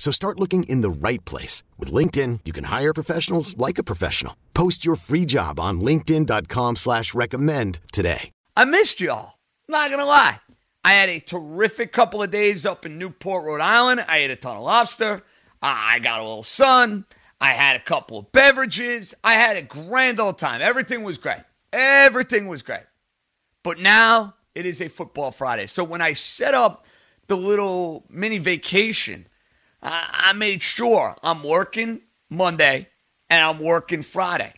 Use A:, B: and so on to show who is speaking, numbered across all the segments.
A: So start looking in the right place. With LinkedIn, you can hire professionals like a professional. Post your free job on linkedin.com slash recommend today.
B: I missed y'all. Not gonna lie. I had a terrific couple of days up in Newport, Rhode Island. I ate a ton of lobster. I got a little sun. I had a couple of beverages. I had a grand old time. Everything was great. Everything was great. But now it is a football Friday. So when I set up the little mini vacation, I, I made sure I'm working Monday and I'm working Friday.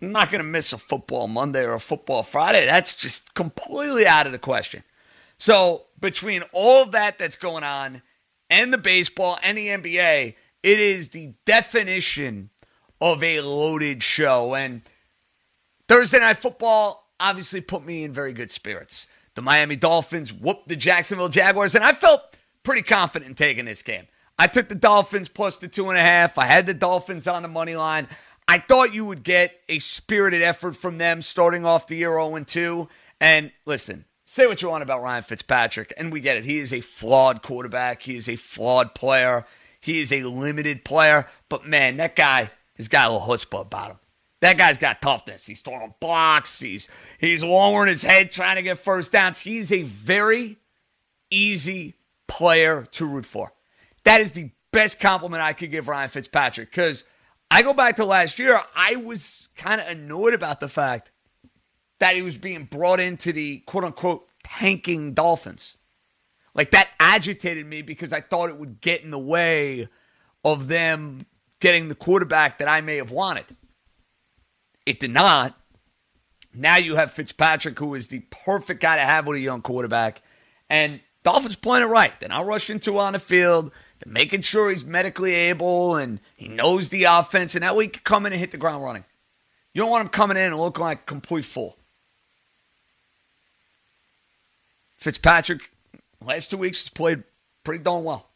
B: I'm not going to miss a football Monday or a football Friday. That's just completely out of the question. So, between all of that that's going on and the baseball and the NBA, it is the definition of a loaded show. And Thursday Night Football obviously put me in very good spirits. The Miami Dolphins whooped the Jacksonville Jaguars, and I felt pretty confident in taking this game. I took the Dolphins plus the two and a half. I had the Dolphins on the money line. I thought you would get a spirited effort from them starting off the year 0 2. And listen, say what you want about Ryan Fitzpatrick, and we get it. He is a flawed quarterback, he is a flawed player, he is a limited player. But man, that guy has got a little chutzpah about him. That guy's got toughness. He's throwing blocks. He's he's lowering his head trying to get first downs. He's a very easy player to root for. That is the best compliment I could give Ryan Fitzpatrick because I go back to last year. I was kind of annoyed about the fact that he was being brought into the quote unquote tanking Dolphins. Like that agitated me because I thought it would get in the way of them getting the quarterback that I may have wanted. It did not. Now you have Fitzpatrick, who is the perfect guy to have with a young quarterback. And Dolphins playing it right. They're not rushing on the field. Making sure he's medically able and he knows the offense. And that way he can come in and hit the ground running. You don't want him coming in and looking like a complete fool. Fitzpatrick, last two weeks, has played pretty darn well.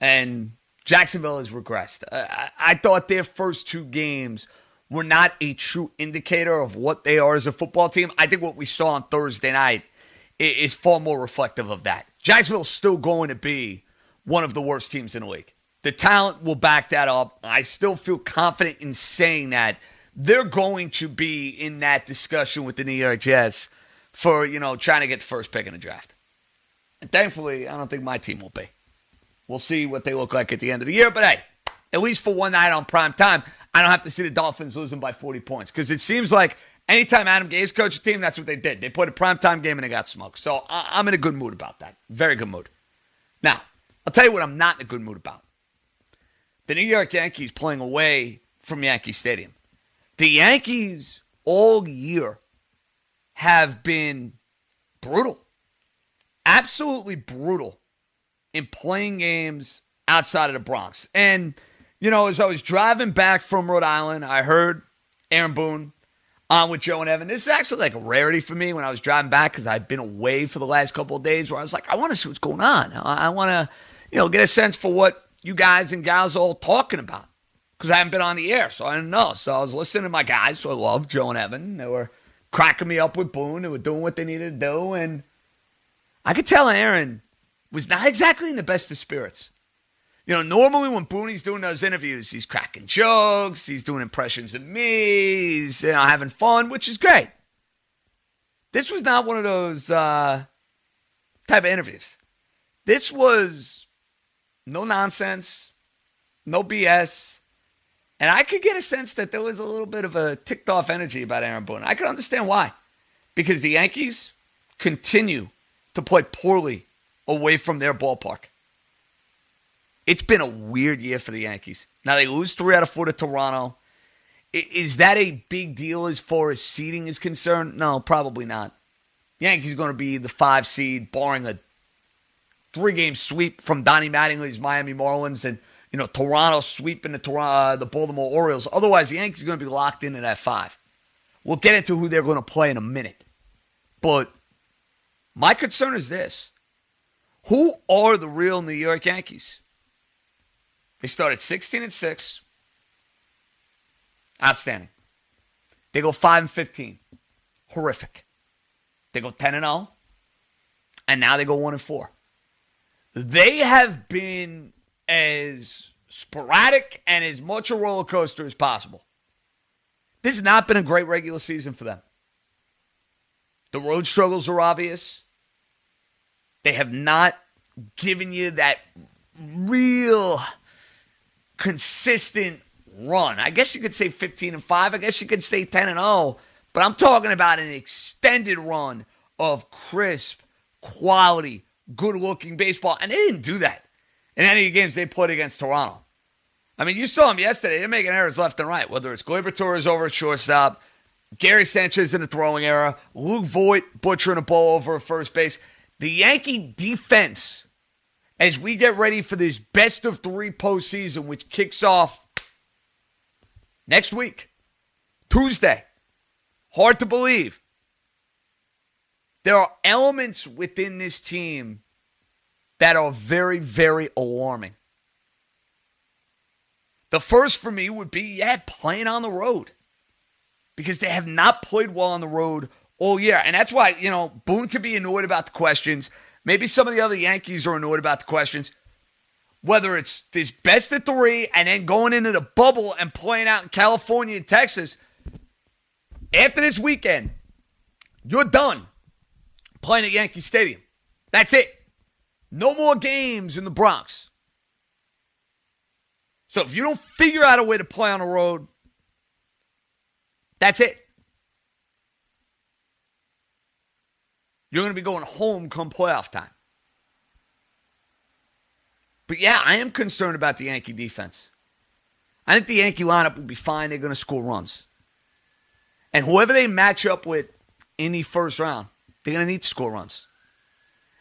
B: And Jacksonville has regressed. I, I thought their first two games – were not a true indicator of what they are as a football team. I think what we saw on Thursday night is far more reflective of that. Jacksonville's still going to be one of the worst teams in the league. The talent will back that up. I still feel confident in saying that they're going to be in that discussion with the New York Jets for, you know, trying to get the first pick in the draft. And thankfully, I don't think my team will be. We'll see what they look like at the end of the year. But hey, at least for one night on prime time, I don't have to see the Dolphins losing by 40 points because it seems like anytime Adam Gase coached a team, that's what they did. They played a primetime game and they got smoked. So I'm in a good mood about that. Very good mood. Now, I'll tell you what I'm not in a good mood about. The New York Yankees playing away from Yankee Stadium. The Yankees all year have been brutal. Absolutely brutal in playing games outside of the Bronx. And – you know, as I was driving back from Rhode Island, I heard Aaron Boone on with Joe and Evan. This is actually like a rarity for me when I was driving back because I've been away for the last couple of days where I was like, I want to see what's going on. I, I want to, you know, get a sense for what you guys and gals are all talking about because I haven't been on the air, so I didn't know. So I was listening to my guys, so I love Joe and Evan. They were cracking me up with Boone. They were doing what they needed to do. And I could tell Aaron was not exactly in the best of spirits. You know, normally when Booney's doing those interviews, he's cracking jokes, he's doing impressions of me, he's you know, having fun, which is great. This was not one of those uh, type of interviews. This was no nonsense, no BS. And I could get a sense that there was a little bit of a ticked off energy about Aaron Boone. I could understand why. Because the Yankees continue to play poorly away from their ballpark. It's been a weird year for the Yankees. Now they lose three out of four to Toronto. Is that a big deal as far as seeding is concerned? No, probably not. Yankees going to be the five seed, barring a three game sweep from Donnie Mattingly's Miami Marlins and you know Toronto sweeping the Toronto, uh, the Baltimore Orioles. Otherwise, the Yankees are going to be locked into that five. We'll get into who they're going to play in a minute, but my concern is this: Who are the real New York Yankees? They started 16 and 6. Outstanding. They go 5 and 15. Horrific. They go 10 and 0. And now they go 1 and 4. They have been as sporadic and as much a roller coaster as possible. This has not been a great regular season for them. The road struggles are obvious. They have not given you that real consistent run. I guess you could say 15 and 5. I guess you could say 10 and 0. But I'm talking about an extended run of crisp, quality, good looking baseball. And they didn't do that in any of the games they played against Toronto. I mean, you saw them yesterday. They're making errors left and right, whether it's Gleyber Torres over at shortstop, Gary Sanchez in a throwing era, Luke Voit butchering a ball over at first base. The Yankee defense as we get ready for this best of three postseason, which kicks off next week, Tuesday. Hard to believe. There are elements within this team that are very, very alarming. The first for me would be, yeah, playing on the road. Because they have not played well on the road all year. And that's why, you know, Boone could be annoyed about the questions. Maybe some of the other Yankees are annoyed about the questions. Whether it's this best of three and then going into the bubble and playing out in California and Texas, after this weekend, you're done playing at Yankee Stadium. That's it. No more games in the Bronx. So if you don't figure out a way to play on the road, that's it. You're going to be going home come playoff time. But yeah, I am concerned about the Yankee defense. I think the Yankee lineup will be fine. They're going to score runs. And whoever they match up with in the first round, they're going to need score runs.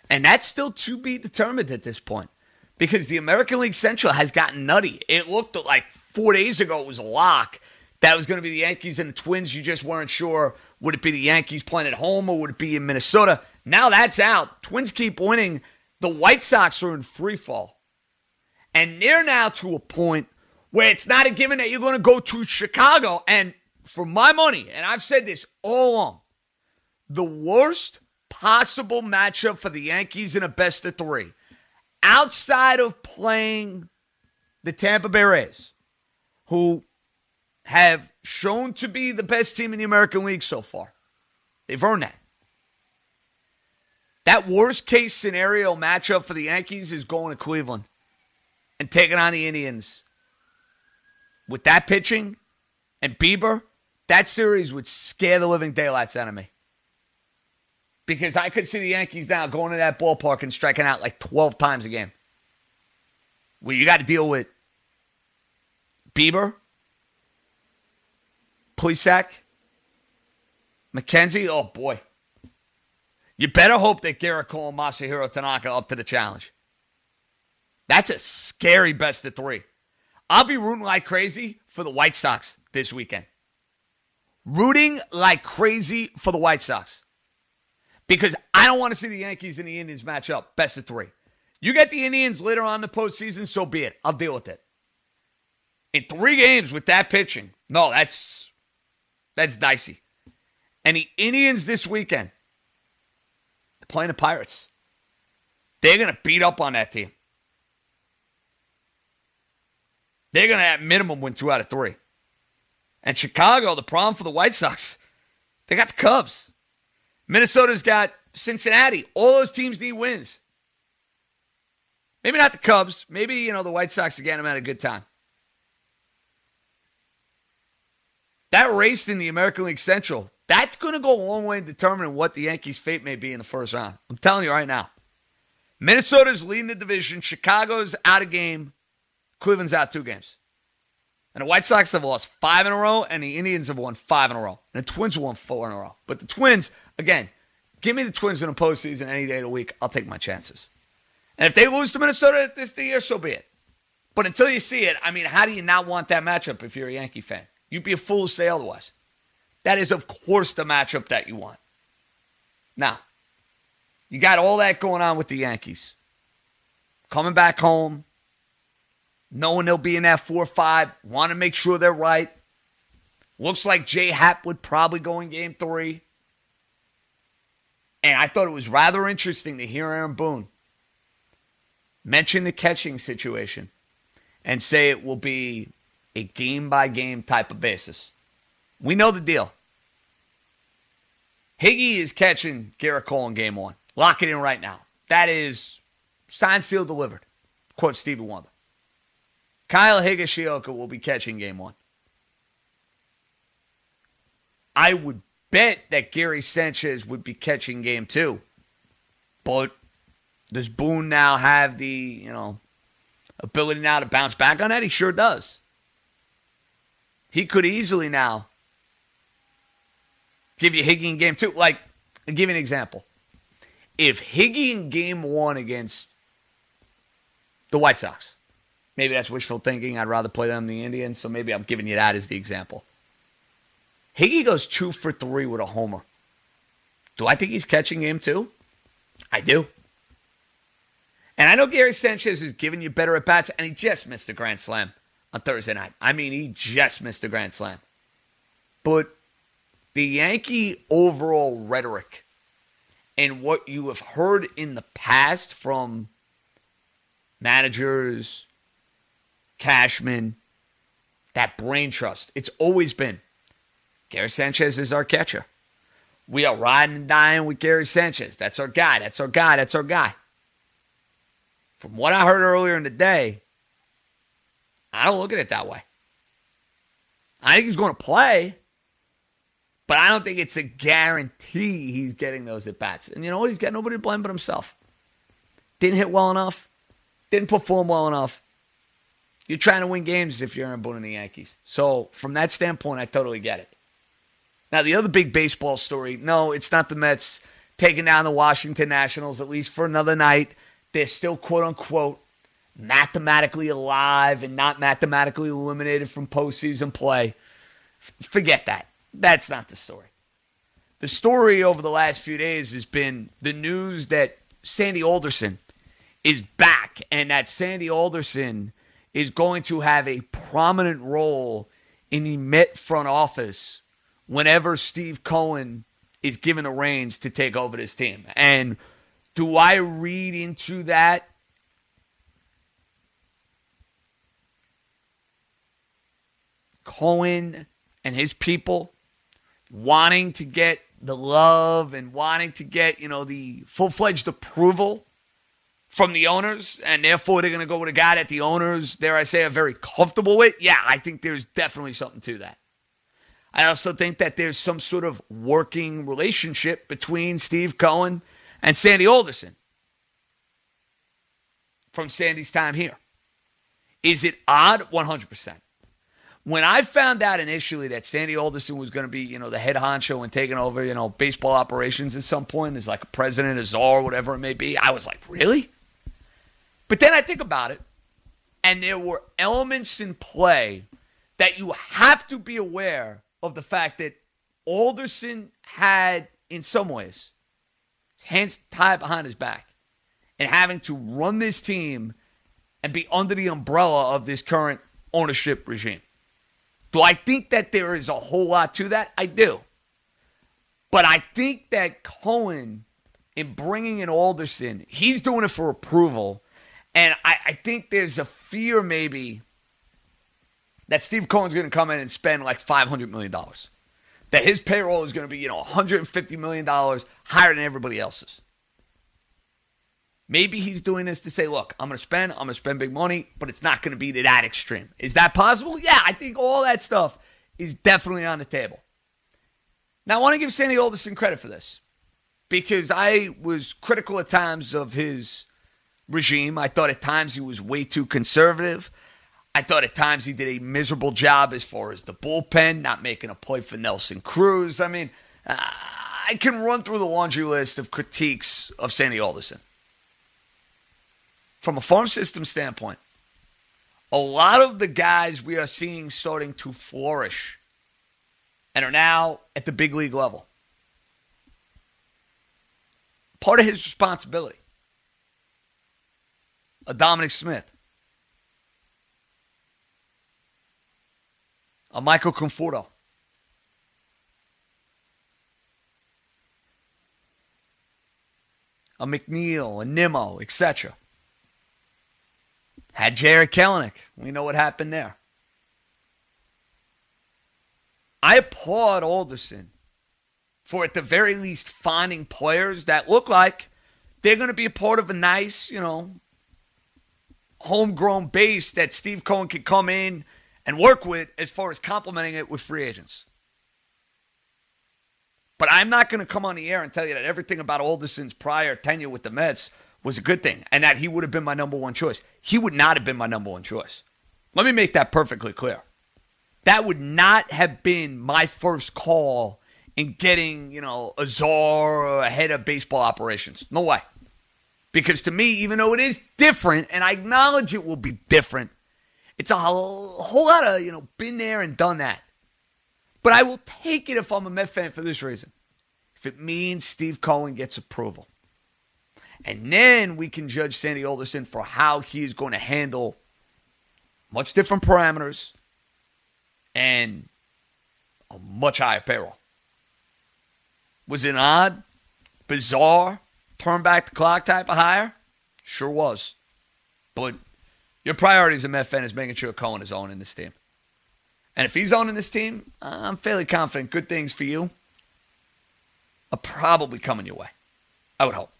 B: And that's still to be determined at this point because the American League Central has gotten nutty. It looked like four days ago it was a lock that was going to be the Yankees and the Twins. You just weren't sure would it be the Yankees playing at home or would it be in Minnesota? Now that's out. Twins keep winning. The White Sox are in free fall. And they're now to a point where it's not a given that you're going to go to Chicago. And for my money, and I've said this all along, the worst possible matchup for the Yankees in a best of three, outside of playing the Tampa Bay Rays, who have shown to be the best team in the American League so far. They've earned that. That worst case scenario matchup for the Yankees is going to Cleveland and taking on the Indians. With that pitching and Bieber, that series would scare the living daylights out of me. Because I could see the Yankees now going to that ballpark and striking out like 12 times a game. Well, you got to deal with Bieber, Plesac, McKenzie. Oh boy, you better hope that Gerrit Cole and Masahiro Tanaka up to the challenge. That's a scary best of three. I'll be rooting like crazy for the White Sox this weekend. Rooting like crazy for the White Sox. Because I don't want to see the Yankees and the Indians match up best of three. You get the Indians later on in the postseason, so be it. I'll deal with it. In three games with that pitching, no, that's that's dicey. And the Indians this weekend, they're playing the Pirates. They're to beat up on that team. They're to, at minimum, win two out of three. And Chicago, the problem for the White Sox, they got the Cubs. Minnesota's got Cincinnati. All those teams need wins. Maybe not the Cubs. Maybe, you know, the White Sox again. I'm having a good time. That race in the American League Central, that's going to go a long way in determining what the Yankees' fate may be in the first round. I'm telling you right now. Minnesota's leading the division. Chicago's out of game. Cleveland's out two games. And the White Sox have lost five in a row, and the Indians have won five in a row. And the Twins have won four in a row. But the Twins again, give me the Twins in the postseason any day of the week. I'll take my chances. And if they lose to Minnesota this year, so be it. But until you see it, I mean, how do you not want that matchup if you're a Yankee fan? You'd be a fool to say otherwise. That is, of course, the matchup that you want. Now, you got all that going on with the Yankees. Coming back home, knowing they'll be in that 4 5, want to make sure they're right. Looks like Jay Happ would probably go in game three. And I thought it was rather interesting to hear Aaron Boone mention the catching situation and say it will be a game by game type of basis. We know the deal. Higgy is catching Gerrit Cole in game one. Lock it in right now. That is signed, sealed, delivered. Quote Stevie Wonder. Kyle Higashioka will be catching game one. I would bet that Gary Sanchez would be catching game two. But does Boone now have the, you know, ability now to bounce back on that? He sure does. He could easily now give you Higgy in game two. Like, I'll give you an example. If Higgy in game one against the White Sox, maybe that's wishful thinking. I'd rather play them than the Indians, so maybe I'm giving you that as the example. Higgy goes two for three with a homer. Do I think he's catching game two? I do. And I know Gary Sanchez is giving you better at bats, and he just missed a grand slam on Thursday night. I mean, he just missed a grand slam. But the Yankee overall rhetoric and what you have heard in the past from managers, Cashman, that brain trust, it's always been Gary Sanchez is our catcher. We are riding and dying with Gary Sanchez. That's our guy. That's our guy. That's our guy. From what I heard earlier in the day, I don't look at it that way. I think he's going to play, but I don't think it's a guarantee he's getting those at bats. And you know what? He's got nobody to blame but himself. Didn't hit well enough, didn't perform well enough. You're trying to win games if you're in Boone and the Yankees. So, from that standpoint, I totally get it. Now, the other big baseball story no, it's not the Mets taking down the Washington Nationals, at least for another night. They're still, quote unquote, mathematically alive and not mathematically eliminated from postseason play. F- forget that. That's not the story. The story over the last few days has been the news that Sandy Alderson is back and that Sandy Alderson is going to have a prominent role in the Met front office whenever Steve Cohen is given the reins to take over this team. And do I read into that Cohen and his people wanting to get the love and wanting to get, you know, the full fledged approval from the owners, and therefore they're going to go with a guy that the owners, dare I say, are very comfortable with. Yeah, I think there's definitely something to that. I also think that there's some sort of working relationship between Steve Cohen and Sandy Alderson from Sandy's time here. Is it odd? 100%. When I found out initially that Sandy Alderson was going to be, you know, the head honcho and taking over, you know, baseball operations at some point as like a president, a czar, whatever it may be, I was like, really? But then I think about it, and there were elements in play that you have to be aware of the fact that Alderson had, in some ways, his hands tied behind his back and having to run this team and be under the umbrella of this current ownership regime. Do I think that there is a whole lot to that? I do. But I think that Cohen, in bringing in Alderson, he's doing it for approval. And I, I think there's a fear maybe that Steve Cohen's going to come in and spend like $500 million. That his payroll is going to be, you know, $150 million higher than everybody else's. Maybe he's doing this to say, look, I'm going to spend, I'm going to spend big money, but it's not going to be to that extreme. Is that possible? Yeah, I think all that stuff is definitely on the table. Now, I want to give Sandy Alderson credit for this because I was critical at times of his regime. I thought at times he was way too conservative. I thought at times he did a miserable job as far as the bullpen, not making a play for Nelson Cruz. I mean, I can run through the laundry list of critiques of Sandy Alderson. From a farm system standpoint, a lot of the guys we are seeing starting to flourish and are now at the big league level. Part of his responsibility. A Dominic Smith. A Michael Conforto. A McNeil, a Nimmo, etc. Had Jarred Kelenic. We know what happened there. I applaud Alderson for at the very least finding players that look like they're going to be a part of a nice, you know, homegrown base that Steve Cohen can come in and work with as far as complementing it with free agents. But I'm not going to come on the air and tell you that everything about Alderson's prior tenure with the Mets was a good thing and that he would have been my number one choice. He would not have been my number one choice. Let me make that perfectly clear. That would not have been my first call in getting, you know, a czar ahead of baseball operations. No way. Because to me, even though it is different, and I acknowledge it will be different, it's a whole, lot of, you know, been there and done that. But I will take it if I'm a Met fan for this reason. If it means Steve Cohen gets approval. And then we can judge Sandy Alderson for how he is going to handle much different parameters and a much higher payroll. Was it odd, bizarre, turn back the clock type of hire? Sure was. But your priority as a Met fan is making sure Cohen is owning this team. And if he's owning this team, I'm fairly confident good things for you are probably coming your way. I would hope.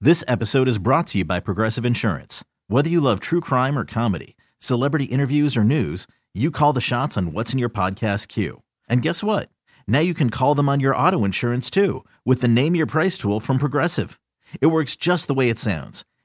C: This episode is brought to you by Progressive Insurance. Whether you love true crime or comedy, celebrity interviews or news, you call the shots on what's in your podcast queue. And guess what? Now you can call them on your auto insurance too with the Name Your Price tool from Progressive. It works just the way it sounds.